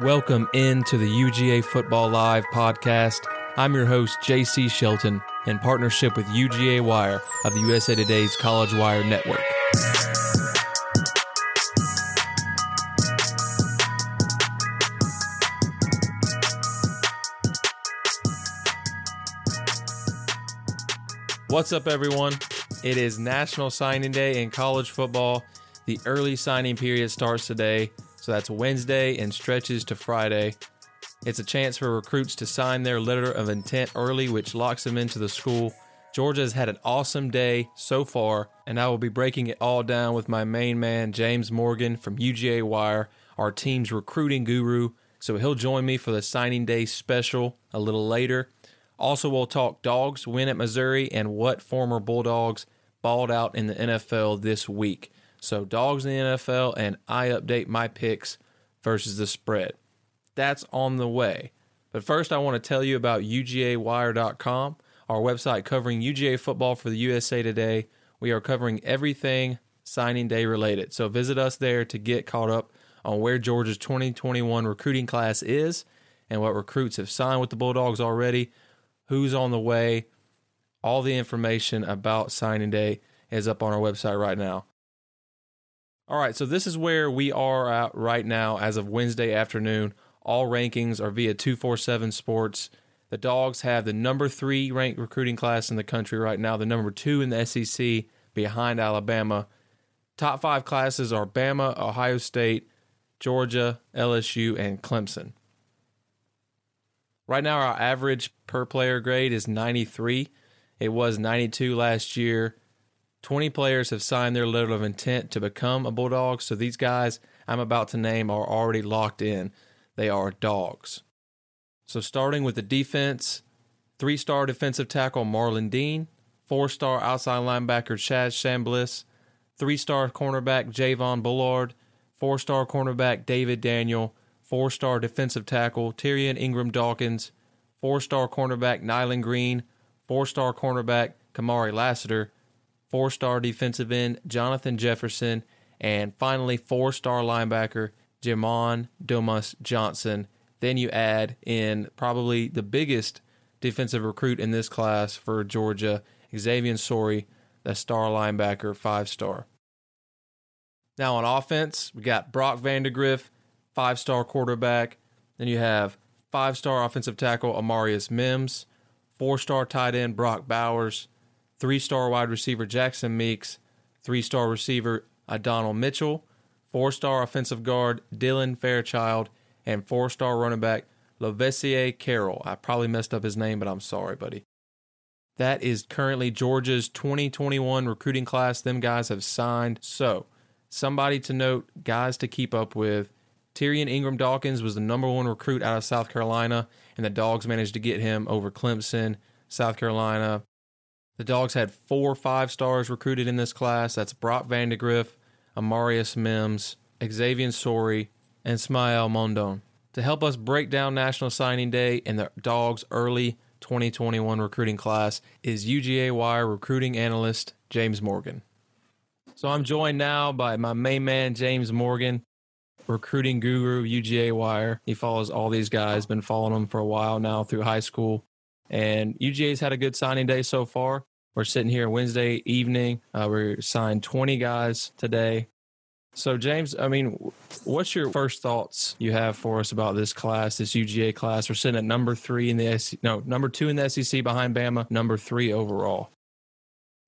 Welcome into the UGA Football Live podcast. I'm your host, JC Shelton, in partnership with UGA Wire of the USA Today's College Wire Network. What's up, everyone? It is National Signing Day in college football. The early signing period starts today, so that's Wednesday and stretches to Friday. It's a chance for recruits to sign their letter of intent early, which locks them into the school. Georgia's had an awesome day so far, and I will be breaking it all down with my main man, James Morgan from UGA Wire, our team's recruiting guru. So he'll join me for the signing day special a little later. Also, we'll talk dogs win at Missouri and what former Bulldogs balled out in the NFL this week. So, dogs in the NFL, and I update my picks versus the spread. That's on the way. But first, I want to tell you about UGAWire.com, our website covering UGA football for the USA Today. We are covering everything signing day related. So, visit us there to get caught up on where Georgia's 2021 recruiting class is and what recruits have signed with the Bulldogs already who's on the way. All the information about signing day is up on our website right now. All right, so this is where we are at right now as of Wednesday afternoon. All rankings are via 247 Sports. The Dogs have the number three ranked recruiting class in the country right now, the number two in the SEC behind Alabama. Top five classes are Bama, Ohio State, Georgia, LSU, and Clemson. Right now, our average per player grade is 93. It was 92 last year. 20 players have signed their letter of intent to become a Bulldog. So these guys I'm about to name are already locked in. They are dogs. So starting with the defense, three star defensive tackle Marlon Dean, four star outside linebacker Chaz Chambliss, three star cornerback Javon Bullard, four star cornerback David Daniel, four star defensive tackle Tyrion Ingram Dawkins, four star cornerback Nyland Green, four star cornerback Kamari Lassiter, four star defensive end Jonathan Jefferson, and finally four star linebacker Jamon Dumas Johnson. Then you add in probably the biggest defensive recruit in this class for Georgia, Xavier Sorey, the star linebacker, five star. Now on offense, we got Brock Vandagriff, five star quarterback. Then you have five star offensive tackle Amarius Mims, four star tight end Brock Bowers, three star wide receiver Jackson Meeks, three star receiver Adonai Mitchell, four star offensive guard Dylan Fairchild, and four star running back Lovasea Carroll. I probably messed up his name, but I'm sorry, buddy. That is currently Georgia's 2021 recruiting class. Them guys have signed. So, somebody to note, guys to keep up with. Tyrion Ingram Dawkins was the number one recruit out of South Carolina, and the Dogs managed to get him over Clemson, South Carolina. The Dogs had four five stars recruited in this class. That's Brock Vandagriff, Amarius Mims, Xavier Sorey, and Smael Mondon. To help us break down National Signing Day and the Dogs' early 2021 recruiting class is UGA Wire recruiting analyst James Morgan. So I'm joined now by my main man, James Morgan recruiting guru, UGA Wire. He follows all these guys, been following them for a while now through high school. And UGA's had a good signing day so far. We're sitting here Wednesday evening. Uh, we signed 20 guys today. So, James, I mean, what's your first thoughts you have for us about this class, this UGA class? We're sitting at number three in the SEC, no, number two in the SEC behind Bama, number three overall.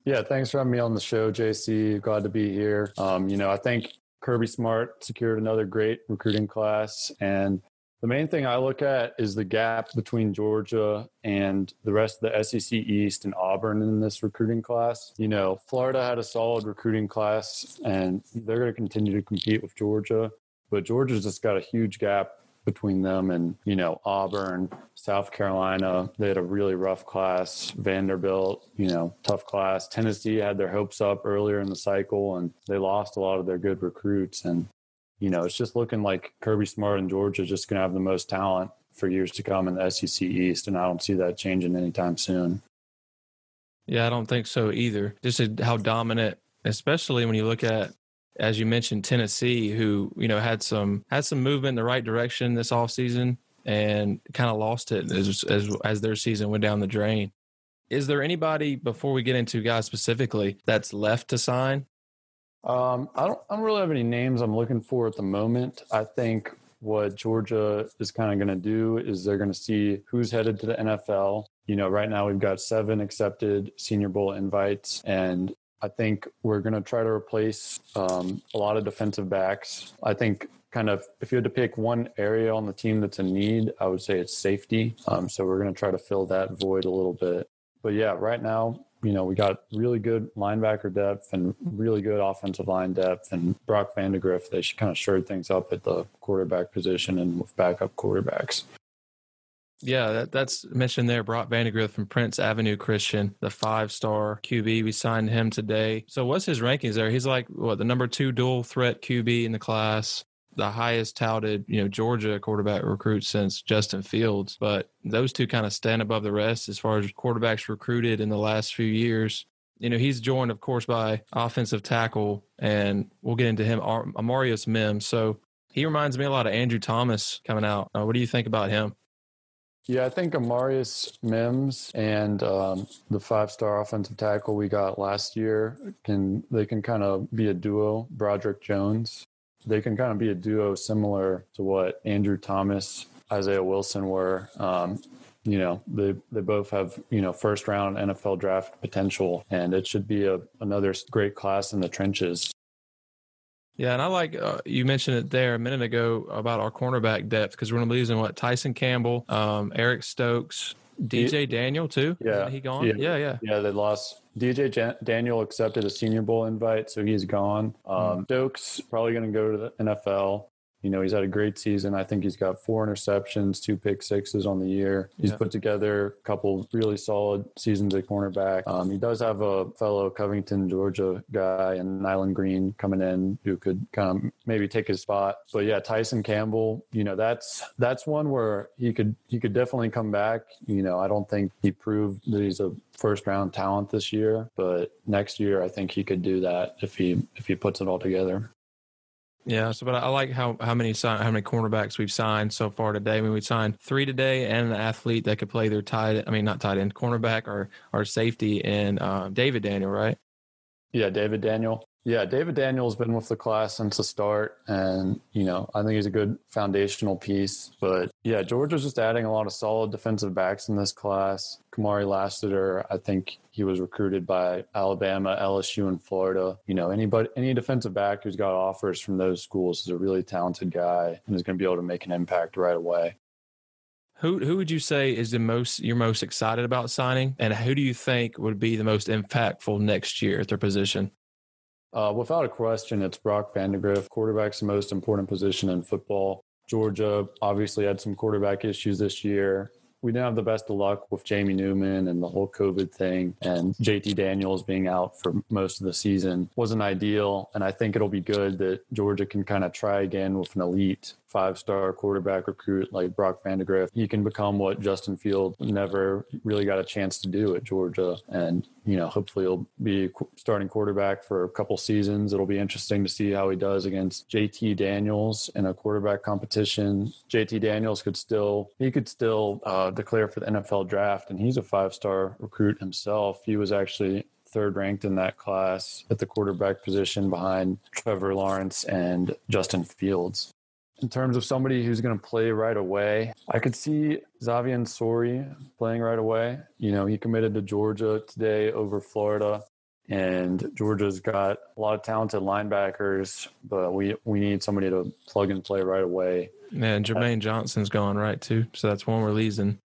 Yeah, thanks for having me on the show, JC. Glad to be here. Um, you know, I think Kirby Smart secured another great recruiting class. And the main thing I look at is the gap between Georgia and the rest of the SEC East and Auburn in this recruiting class. You know, Florida had a solid recruiting class and they're going to continue to compete with Georgia, but Georgia's just got a huge gap between them and you know Auburn, South Carolina. They had a really rough class. Vanderbilt, you know, tough class. Tennessee had their hopes up earlier in the cycle, and they lost a lot of their good recruits. And you know, it's just looking like Kirby Smart and Georgia just going to have the most talent for years to come in the SEC East, and I don't see that changing anytime soon. Yeah, I don't think so either. Just how dominant, especially when you look at as you mentioned, Tennessee, who you know had some had some movement in the right direction this offseason and kind of lost it as, as as their season went down the drain. Is there anybody before we get into guys specifically that's left to sign? Um, I don't. I don't really have any names I'm looking for at the moment. I think what Georgia is kind of going to do is they're going to see who's headed to the NFL. You know, right now we've got seven accepted Senior Bowl invites, and I think we're going to try to replace um, a lot of defensive backs. I think kind of if you had to pick one area on the team that's a need, I would say it's safety. Um, so we're going to try to fill that void a little bit. But yeah, right now you know, we got really good linebacker depth and really good offensive line depth. And Brock Vandagriff, they should kind of shored things up at the quarterback position and with backup quarterbacks. Yeah, that, that's mentioned there. Brock Vandagriff from Prince Avenue Christian, the five star QB. We signed him today. So, what's his rankings there? He's like, what, the number two dual threat QB in the class the highest touted, you know, Georgia quarterback recruit since Justin Fields. But those two kind of stand above the rest as far as quarterbacks recruited in the last few years. You know, he's joined, of course, by offensive tackle, and we'll get into him, Amarius Mims. So he reminds me a lot of Andrew Thomas coming out. Uh, what do you think about him? Yeah, I think Amarius Mims and um, the five-star offensive tackle we got last year can they can kind of be a duo. Broderick Jones they can kind of be a duo similar to what Andrew Thomas, Isaiah Wilson were. Um, you know, they they both have you know first round NFL draft potential, and it should be a another great class in the trenches. Yeah, and I like uh, you mentioned it there a minute ago about our cornerback depth because we're going to be losing what Tyson Campbell, um, Eric Stokes, DJ Daniel too. Yeah, Isn't he gone. Yeah. yeah, yeah, yeah. They lost DJ Jan- Daniel accepted a Senior Bowl invite, so he's gone. Um, mm. Stokes probably going to go to the NFL. You know, he's had a great season. I think he's got four interceptions, two pick sixes on the year. He's yeah. put together a couple really solid seasons at cornerback. Um, he does have a fellow Covington, Georgia guy and Nyland Green coming in who could kind of maybe take his spot. But yeah, Tyson Campbell, you know, that's that's one where he could he could definitely come back. You know, I don't think he proved that he's a first round talent this year, but next year I think he could do that if he if he puts it all together. Yeah, so but I like how how many sign, how many cornerbacks we've signed so far today. I mean, we signed three today, and an athlete that could play their tight. I mean, not tight end, cornerback or or safety, and uh, David Daniel, right? Yeah, David Daniel. Yeah, David Daniel's been with the class since the start, and you know I think he's a good foundational piece. But yeah, Georgia's just adding a lot of solid defensive backs in this class. Kamari Lassiter, I think he was recruited by Alabama, LSU, and Florida. You know, anybody, any defensive back who's got offers from those schools is a really talented guy and is going to be able to make an impact right away. Who who would you say is the most you're most excited about signing, and who do you think would be the most impactful next year at their position? Uh, without a question, it's Brock Vandagriff. Quarterback's the most important position in football. Georgia obviously had some quarterback issues this year. We didn't have the best of luck with Jamie Newman and the whole COVID thing, and JT Daniels being out for most of the season wasn't ideal. And I think it'll be good that Georgia can kind of try again with an elite five star quarterback recruit like Brock Vandagriff, he can become what Justin Field never really got a chance to do at Georgia. And, you know, hopefully he'll be starting quarterback for a couple seasons. It'll be interesting to see how he does against JT Daniels in a quarterback competition. JT Daniels could still, he could still uh, declare for the NFL draft, and he's a five star recruit himself. He was actually third ranked in that class at the quarterback position behind Trevor Lawrence and Justin Fields in terms of somebody who's going to play right away, I could see Xavier Sorey playing right away. You know, he committed to Georgia today over Florida, and Georgia's got a lot of talented linebackers, but we we need somebody to plug and play right away. Man, Jermaine Johnson's gone right too, so that's one we're losing.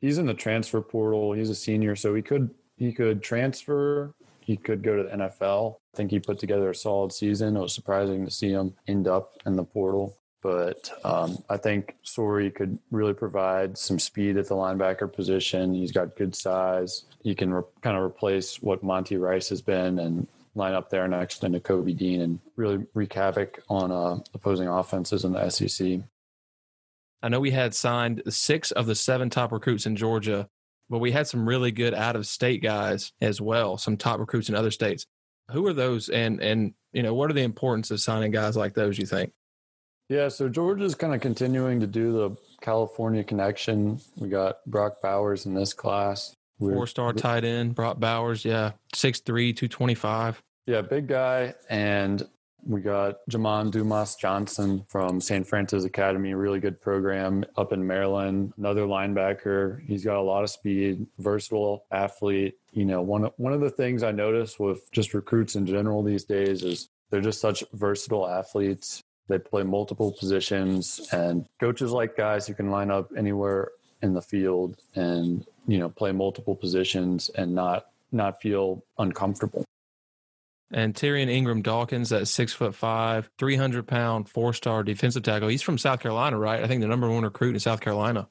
He's in the transfer portal. He's a senior, so he could he could transfer. He could go to the NFL. I think he put together a solid season. It was surprising to see him end up in the portal. But um, I think Sorey could really provide some speed at the linebacker position. He's got good size. He can re- kind of replace what Monty Rice has been and line up there next to Kobe Dean and really wreak havoc on uh, opposing offenses in the SEC. I know we had signed six of the seven top recruits in Georgia, but we had some really good out of state guys as well, some top recruits in other states. Who are those? And and You know, what are the importance of signing guys like those? You think? Yeah, so Georgia's kind of continuing to do the California connection. We got Brock Bowers in this class. Four star tight end, Brock Bowers. Yeah, 6'3, 225. Yeah, big guy. And we got Jamon Dumas Johnson from St. Francis Academy, really good program up in Maryland. Another linebacker. He's got a lot of speed, versatile athlete. You know, one one of the things I notice with just recruits in general these days is they're just such versatile athletes. They play multiple positions, and coaches like guys who can line up anywhere in the field and you know play multiple positions and not not feel uncomfortable. And Tyrion Ingram Dawkins, that six foot five, 300 pound, four star defensive tackle. He's from South Carolina, right? I think the number one recruit in South Carolina.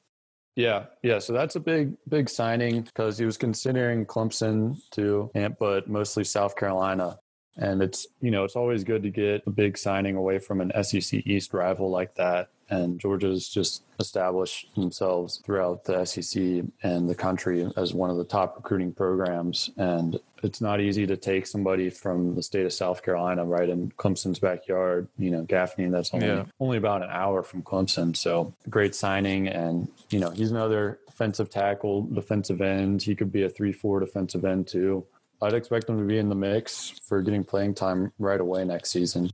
Yeah, yeah. So that's a big, big signing because he was considering Clemson too, but mostly South Carolina. And it's, you know, it's always good to get a big signing away from an SEC East rival like that and Georgia's just established themselves throughout the SEC and the country as one of the top recruiting programs. And it's not easy to take somebody from the state of South Carolina right in Clemson's backyard. You know, Gaffney, that's only yeah. only about an hour from Clemson. So great signing, and you know he's another defensive tackle, defensive end. He could be a three-four defensive end too. I'd expect him to be in the mix for getting playing time right away next season.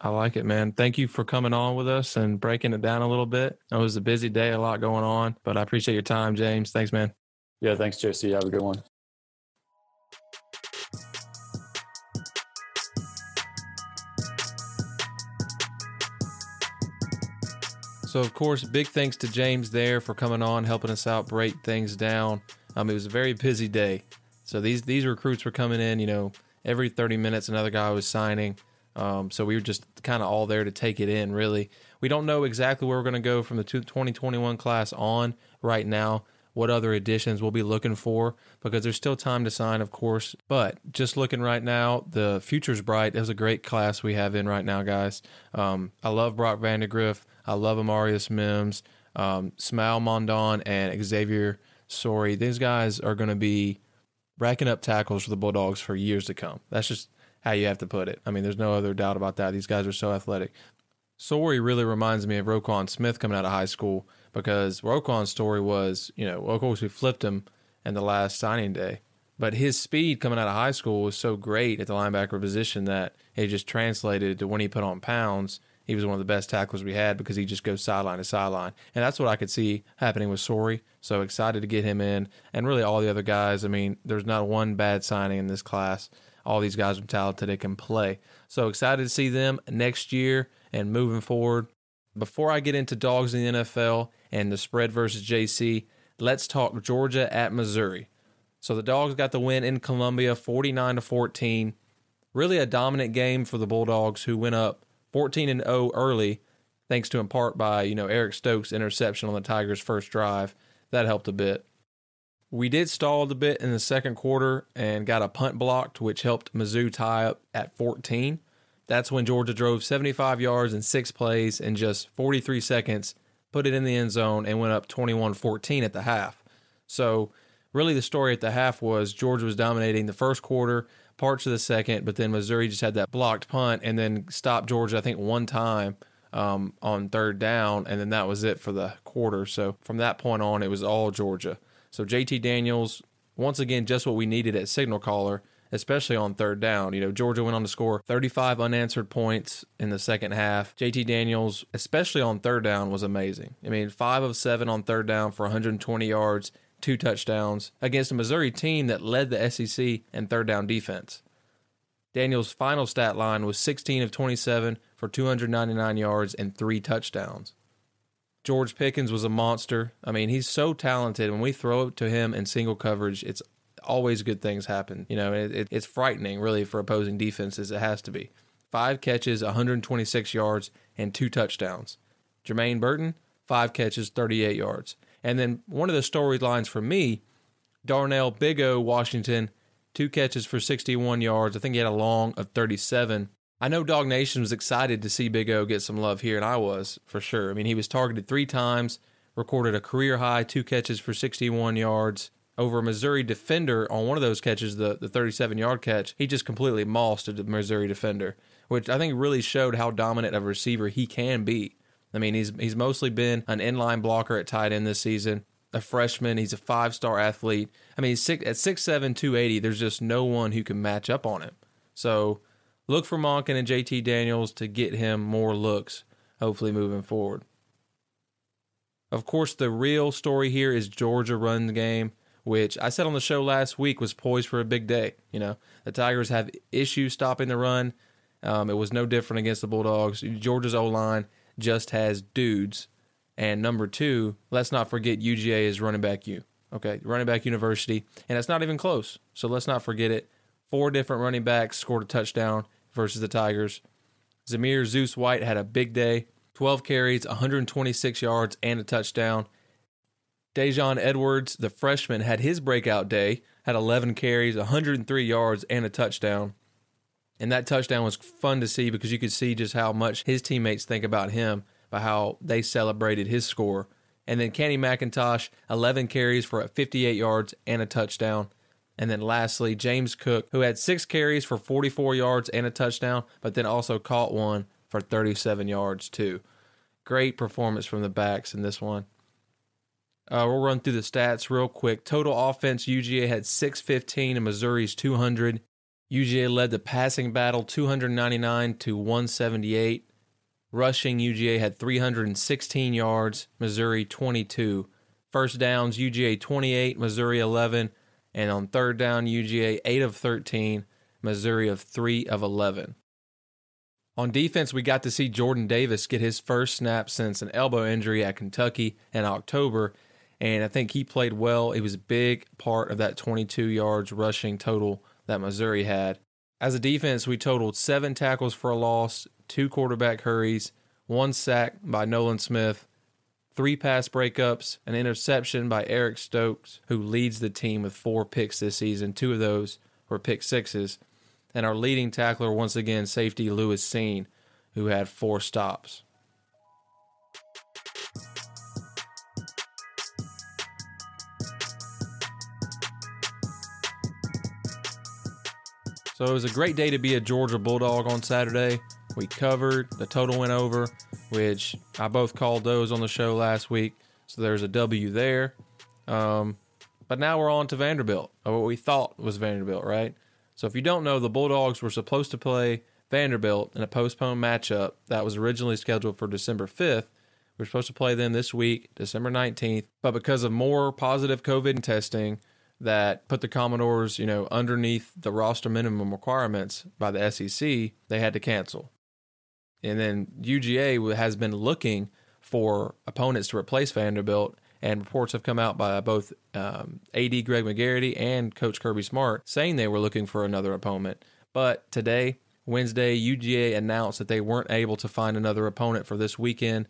I like it, man. Thank you for coming on with us and breaking it down a little bit. It was a busy day, a lot going on, but I appreciate your time, James. Thanks, man. Yeah, thanks, JC. Have a good one. So, of course, big thanks to James there for coming on, helping us out, break things down. Um, it was a very busy day. So these these recruits were coming in, you know, every 30 minutes another guy was signing. Um, so we were just kind of all there to take it in, really. We don't know exactly where we're going to go from the 2021 class on right now, what other additions we'll be looking for, because there's still time to sign, of course. But just looking right now, the future's bright. It was a great class we have in right now, guys. Um, I love Brock Vandagriff. I love Amarius Mims, um, Smael Mondon, and Xavier Sorey. These guys are going to be racking up tackles for the Bulldogs for years to come. That's just how you have to put it. I mean, there's no other doubt about that. These guys are so athletic. Sorey really reminds me of Roquan Smith coming out of high school because Roquan's story was, you know, of course we flipped him in the last signing day, but his speed coming out of high school was so great at the linebacker position that it just translated to when he put on pounds. He was one of the best tacklers we had because he just goes sideline to sideline. And that's what I could see happening with Sorey. So excited to get him in. And really all the other guys. I mean, there's not one bad signing in this class all these guys are talented they can play. So excited to see them next year and moving forward. Before I get into dogs in the NFL and the spread versus JC, let's talk Georgia at Missouri. So the dogs got the win in Columbia 49 to 14. Really a dominant game for the Bulldogs who went up 14 and 0 early thanks to in part by, you know, Eric Stokes interception on the Tigers first drive. That helped a bit. We did stall a bit in the second quarter and got a punt blocked, which helped Mizzou tie up at 14. That's when Georgia drove 75 yards in six plays in just 43 seconds, put it in the end zone, and went up 21 14 at the half. So, really, the story at the half was Georgia was dominating the first quarter, parts of the second, but then Missouri just had that blocked punt and then stopped Georgia, I think, one time um, on third down, and then that was it for the quarter. So, from that point on, it was all Georgia. So JT Daniels, once again, just what we needed at signal caller, especially on third down. You know, Georgia went on to score 35 unanswered points in the second half. JT Daniels, especially on third down, was amazing. I mean, five of seven on third down for 120 yards, two touchdowns against a Missouri team that led the SEC in third down defense. Daniels' final stat line was 16 of 27 for 299 yards and three touchdowns. George Pickens was a monster. I mean, he's so talented. When we throw it to him in single coverage, it's always good things happen. You know, it, it, it's frightening, really, for opposing defenses. It has to be. Five catches, 126 yards, and two touchdowns. Jermaine Burton, five catches, 38 yards. And then one of the storylines for me, Darnell Big O Washington, two catches for 61 yards. I think he had a long of 37. I know Dog Nation was excited to see Big O get some love here, and I was for sure. I mean, he was targeted three times, recorded a career high two catches for 61 yards. over a Missouri defender on one of those catches, the, the 37 yard catch, he just completely mossed a Missouri defender, which I think really showed how dominant of a receiver he can be. I mean, he's he's mostly been an inline blocker at tight end this season. A freshman, he's a five star athlete. I mean, six, at 6'7", 280, there's just no one who can match up on him. So look for Monken and JT Daniels to get him more looks, hopefully moving forward. Of course, the real story here is Georgia run game, which I said on the show last week was poised for a big day. You know, the Tigers have issues stopping the run. Um, it was no different against the Bulldogs. Georgia's O line just has dudes. And number two, let's not forget UGA is running back U. Okay, running back university, and it's not even close. So let's not forget it. Four different running backs scored a touchdown versus the Tigers. Zamir Zeus White had a big day 12 carries, 126 yards, and a touchdown. Daijun Edwards, the freshman, had his breakout day, had 11 carries, 103 yards, and a touchdown. And that touchdown was fun to see because you could see just how much his teammates think about him by how they celebrated his score. And then Kenny McIntosh, 11 carries for 58 yards and a touchdown. And then lastly, James Cook, who had six carries for 44 yards and a touchdown, but then also caught one for 37 yards, too. Great performance from the backs in this one. Uh, we'll run through the stats real quick. Total offense, UGA had 615 and Missouri's 200. UGA led the passing battle 299 to 178. Rushing, UGA had 316 yards, Missouri 22. First downs, UGA 28, Missouri 11. And on third down, UGA 8 of 13, Missouri of 3 of 11. On defense, we got to see Jordan Davis get his first snap since an elbow injury at Kentucky in October, and I think he played well. It was a big part of that 22 yards rushing total that Missouri had. As a defense, we totaled seven tackles for a loss, two quarterback hurries, one sack by Nolan Smith, three pass breakups, an interception by Eric Stokes, who leads the team with four picks this season. Two of those were pick sixes and our leading tackler, once again, safety Lewis Cine, who had four stops. So it was a great day to be a Georgia Bulldog on Saturday. We covered, the total went over, which I both called those on the show last week. So there's a W there. Um, but now we're on to Vanderbilt, or what we thought was Vanderbilt, right? So if you don't know, the Bulldogs were supposed to play Vanderbilt in a postponed matchup that was originally scheduled for December 5th. We are supposed to play them this week, December 19th, but because of more positive COVID testing that put the Commodores, you know, underneath the roster minimum requirements by the SEC, they had to cancel. And then UGA has been looking for opponents to replace Vanderbilt and reports have come out by both um, AD Greg McGarity and Coach Kirby Smart saying they were looking for another opponent. But today, Wednesday, UGA announced that they weren't able to find another opponent for this weekend.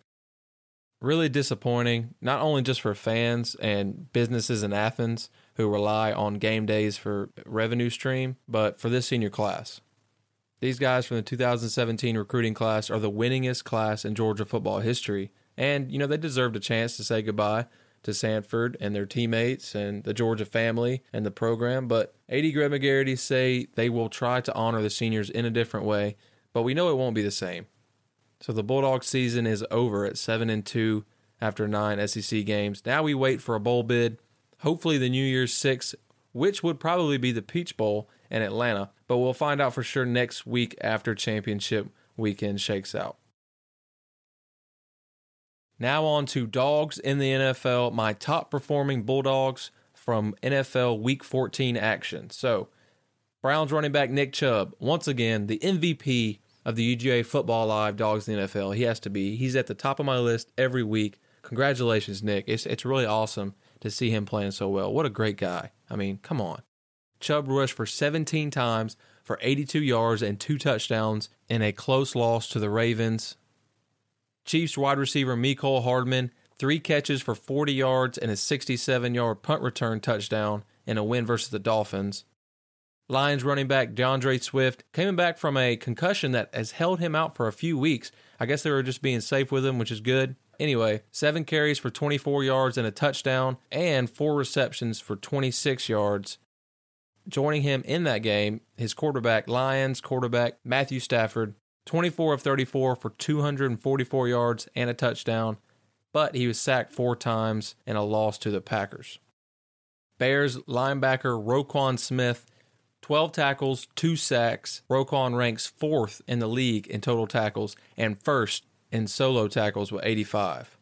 Really disappointing, not only just for fans and businesses in Athens who rely on game days for revenue stream, but for this senior class. These guys from the 2017 recruiting class are the winningest class in Georgia football history and, you know, they deserved a chance to say goodbye to Sanford and their teammates and the Georgia family and the program. But AD Greg McGarity say they will try to honor the seniors in a different way, but we know it won't be the same. So the Bulldog season is over at seven and two after nine SEC games. Now we wait for a bowl bid, hopefully the New Year's Six, which would probably be the Peach Bowl in Atlanta. But we'll find out for sure next week after championship weekend shakes out. Now on to dogs in the NFL, my top performing Bulldogs from NFL Week 14 action. So, Browns running back Nick Chubb, once again, the MVP of the UGA Football Live Dogs in the NFL. He has to be. He's at the top of my list every week. Congratulations, Nick. It's, it's really awesome to see him playing so well. What a great guy. I mean, come on. Chubb rushed for 17 times for 82 yards and two touchdowns in a close loss to the Ravens. Chiefs wide receiver Mecole Hardman, three catches for 40 yards and a 67 yard punt return touchdown in a win versus the Dolphins. Lions running back D'Andre Swift coming back from a concussion that has held him out for a few weeks. I guess they were just being safe with him, which is good. Anyway, seven carries for 24 yards and a touchdown, and four receptions for 26 yards. Joining him in that game, his quarterback, Lions quarterback Matthew Stafford, 24 of 34 for 244 yards and a touchdown, but he was sacked four times in a loss to the Packers. Bears linebacker Roquan Smith, 12 tackles, two sacks. Roquan ranks fourth in the league in total tackles and first in solo tackles with 85.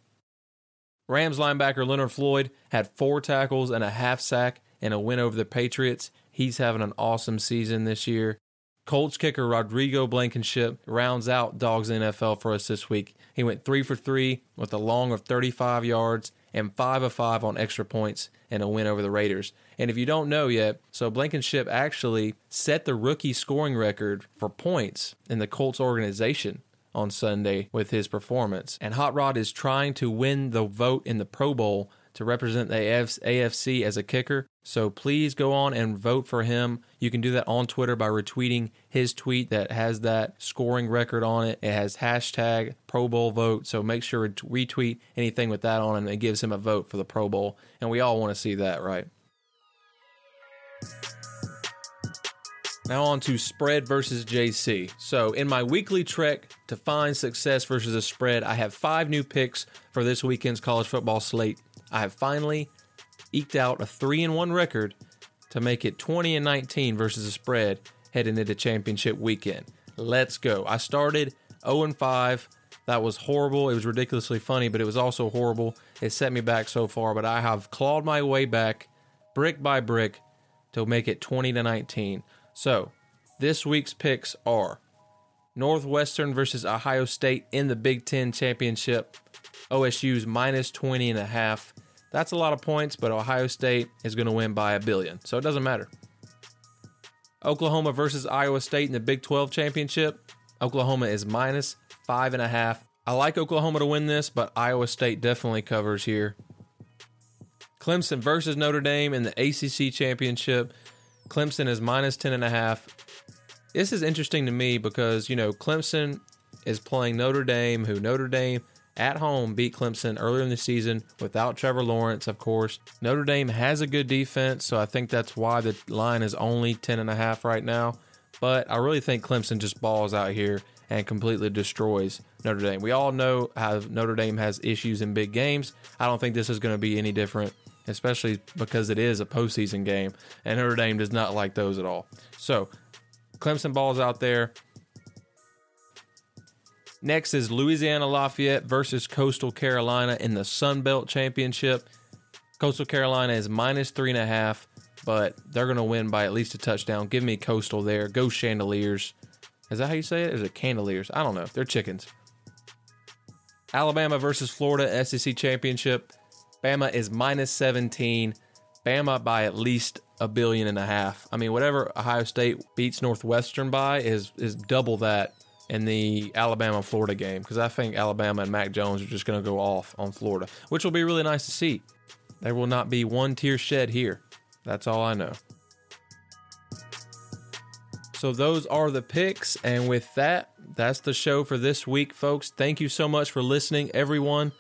Rams linebacker Leonard Floyd had four tackles and a half sack in a win over the Patriots. He's having an awesome season this year. Colts kicker Rodrigo Blankenship rounds out Dogs NFL for us this week. He went three for three with a long of 35 yards and five of five on extra points in a win over the Raiders. And if you don't know yet, so Blankenship actually set the rookie scoring record for points in the Colts organization on Sunday with his performance. And Hot Rod is trying to win the vote in the Pro Bowl to represent the AFC as a kicker. So please go on and vote for him. You can do that on Twitter by retweeting his tweet that has that scoring record on it. It has hashtag Pro Bowl vote. So make sure to retweet anything with that on it. It gives him a vote for the Pro Bowl. And we all want to see that, right? Now on to spread versus JC. So in my weekly trek to find success versus a spread, I have five new picks for this weekend's college football slate. I have finally eked out a three and one record to make it 20 and 19 versus a spread heading into championship weekend. Let's go. I started 0 and 5. That was horrible. It was ridiculously funny, but it was also horrible. It set me back so far, but I have clawed my way back brick by brick to make it 20 to 19. So, this week's picks are Northwestern versus Ohio State in the Big Ten Championship. OSU's minus 20 and a half. That's a lot of points, but Ohio State is going to win by a billion, so it doesn't matter. Oklahoma versus Iowa State in the Big 12 Championship. Oklahoma is minus five and a half. I like Oklahoma to win this, but Iowa State definitely covers here. Clemson versus Notre Dame in the ACC Championship. Clemson is minus 10 and a half. This is interesting to me because, you know, Clemson is playing Notre Dame, who Notre Dame at home beat Clemson earlier in the season without Trevor Lawrence, of course. Notre Dame has a good defense, so I think that's why the line is only 10 and a half right now. But I really think Clemson just balls out here and completely destroys Notre Dame. We all know how Notre Dame has issues in big games. I don't think this is going to be any different especially because it is a postseason game, and Notre Dame does not like those at all. So, Clemson balls out there. Next is Louisiana Lafayette versus Coastal Carolina in the Sun Belt Championship. Coastal Carolina is minus three and a half, but they're going to win by at least a touchdown. Give me Coastal there. Go Chandeliers. Is that how you say it? Is it Candeliers? I don't know. They're chickens. Alabama versus Florida SEC Championship. Bama is minus 17. Bama by at least a billion and a half. I mean, whatever Ohio State beats Northwestern by is is double that in the Alabama Florida game because I think Alabama and Mac Jones are just going to go off on Florida, which will be really nice to see. There will not be one tear shed here. That's all I know. So those are the picks and with that, that's the show for this week folks. Thank you so much for listening everyone.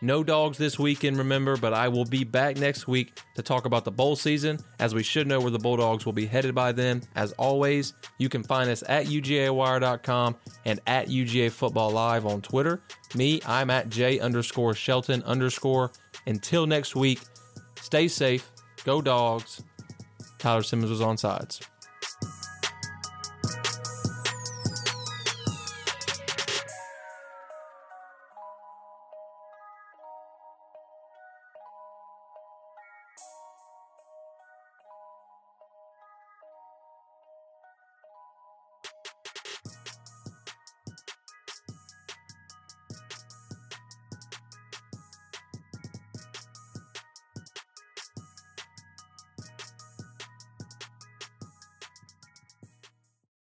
No dogs this weekend, remember, but I will be back next week to talk about the bowl season, as we should know where the Bulldogs will be headed by then. As always, you can find us at UGAWire.com and at UGA Football Live on Twitter. Me, I'm at J underscore Shelton underscore. Until next week, stay safe, go dogs. Tyler Simmons was on sides.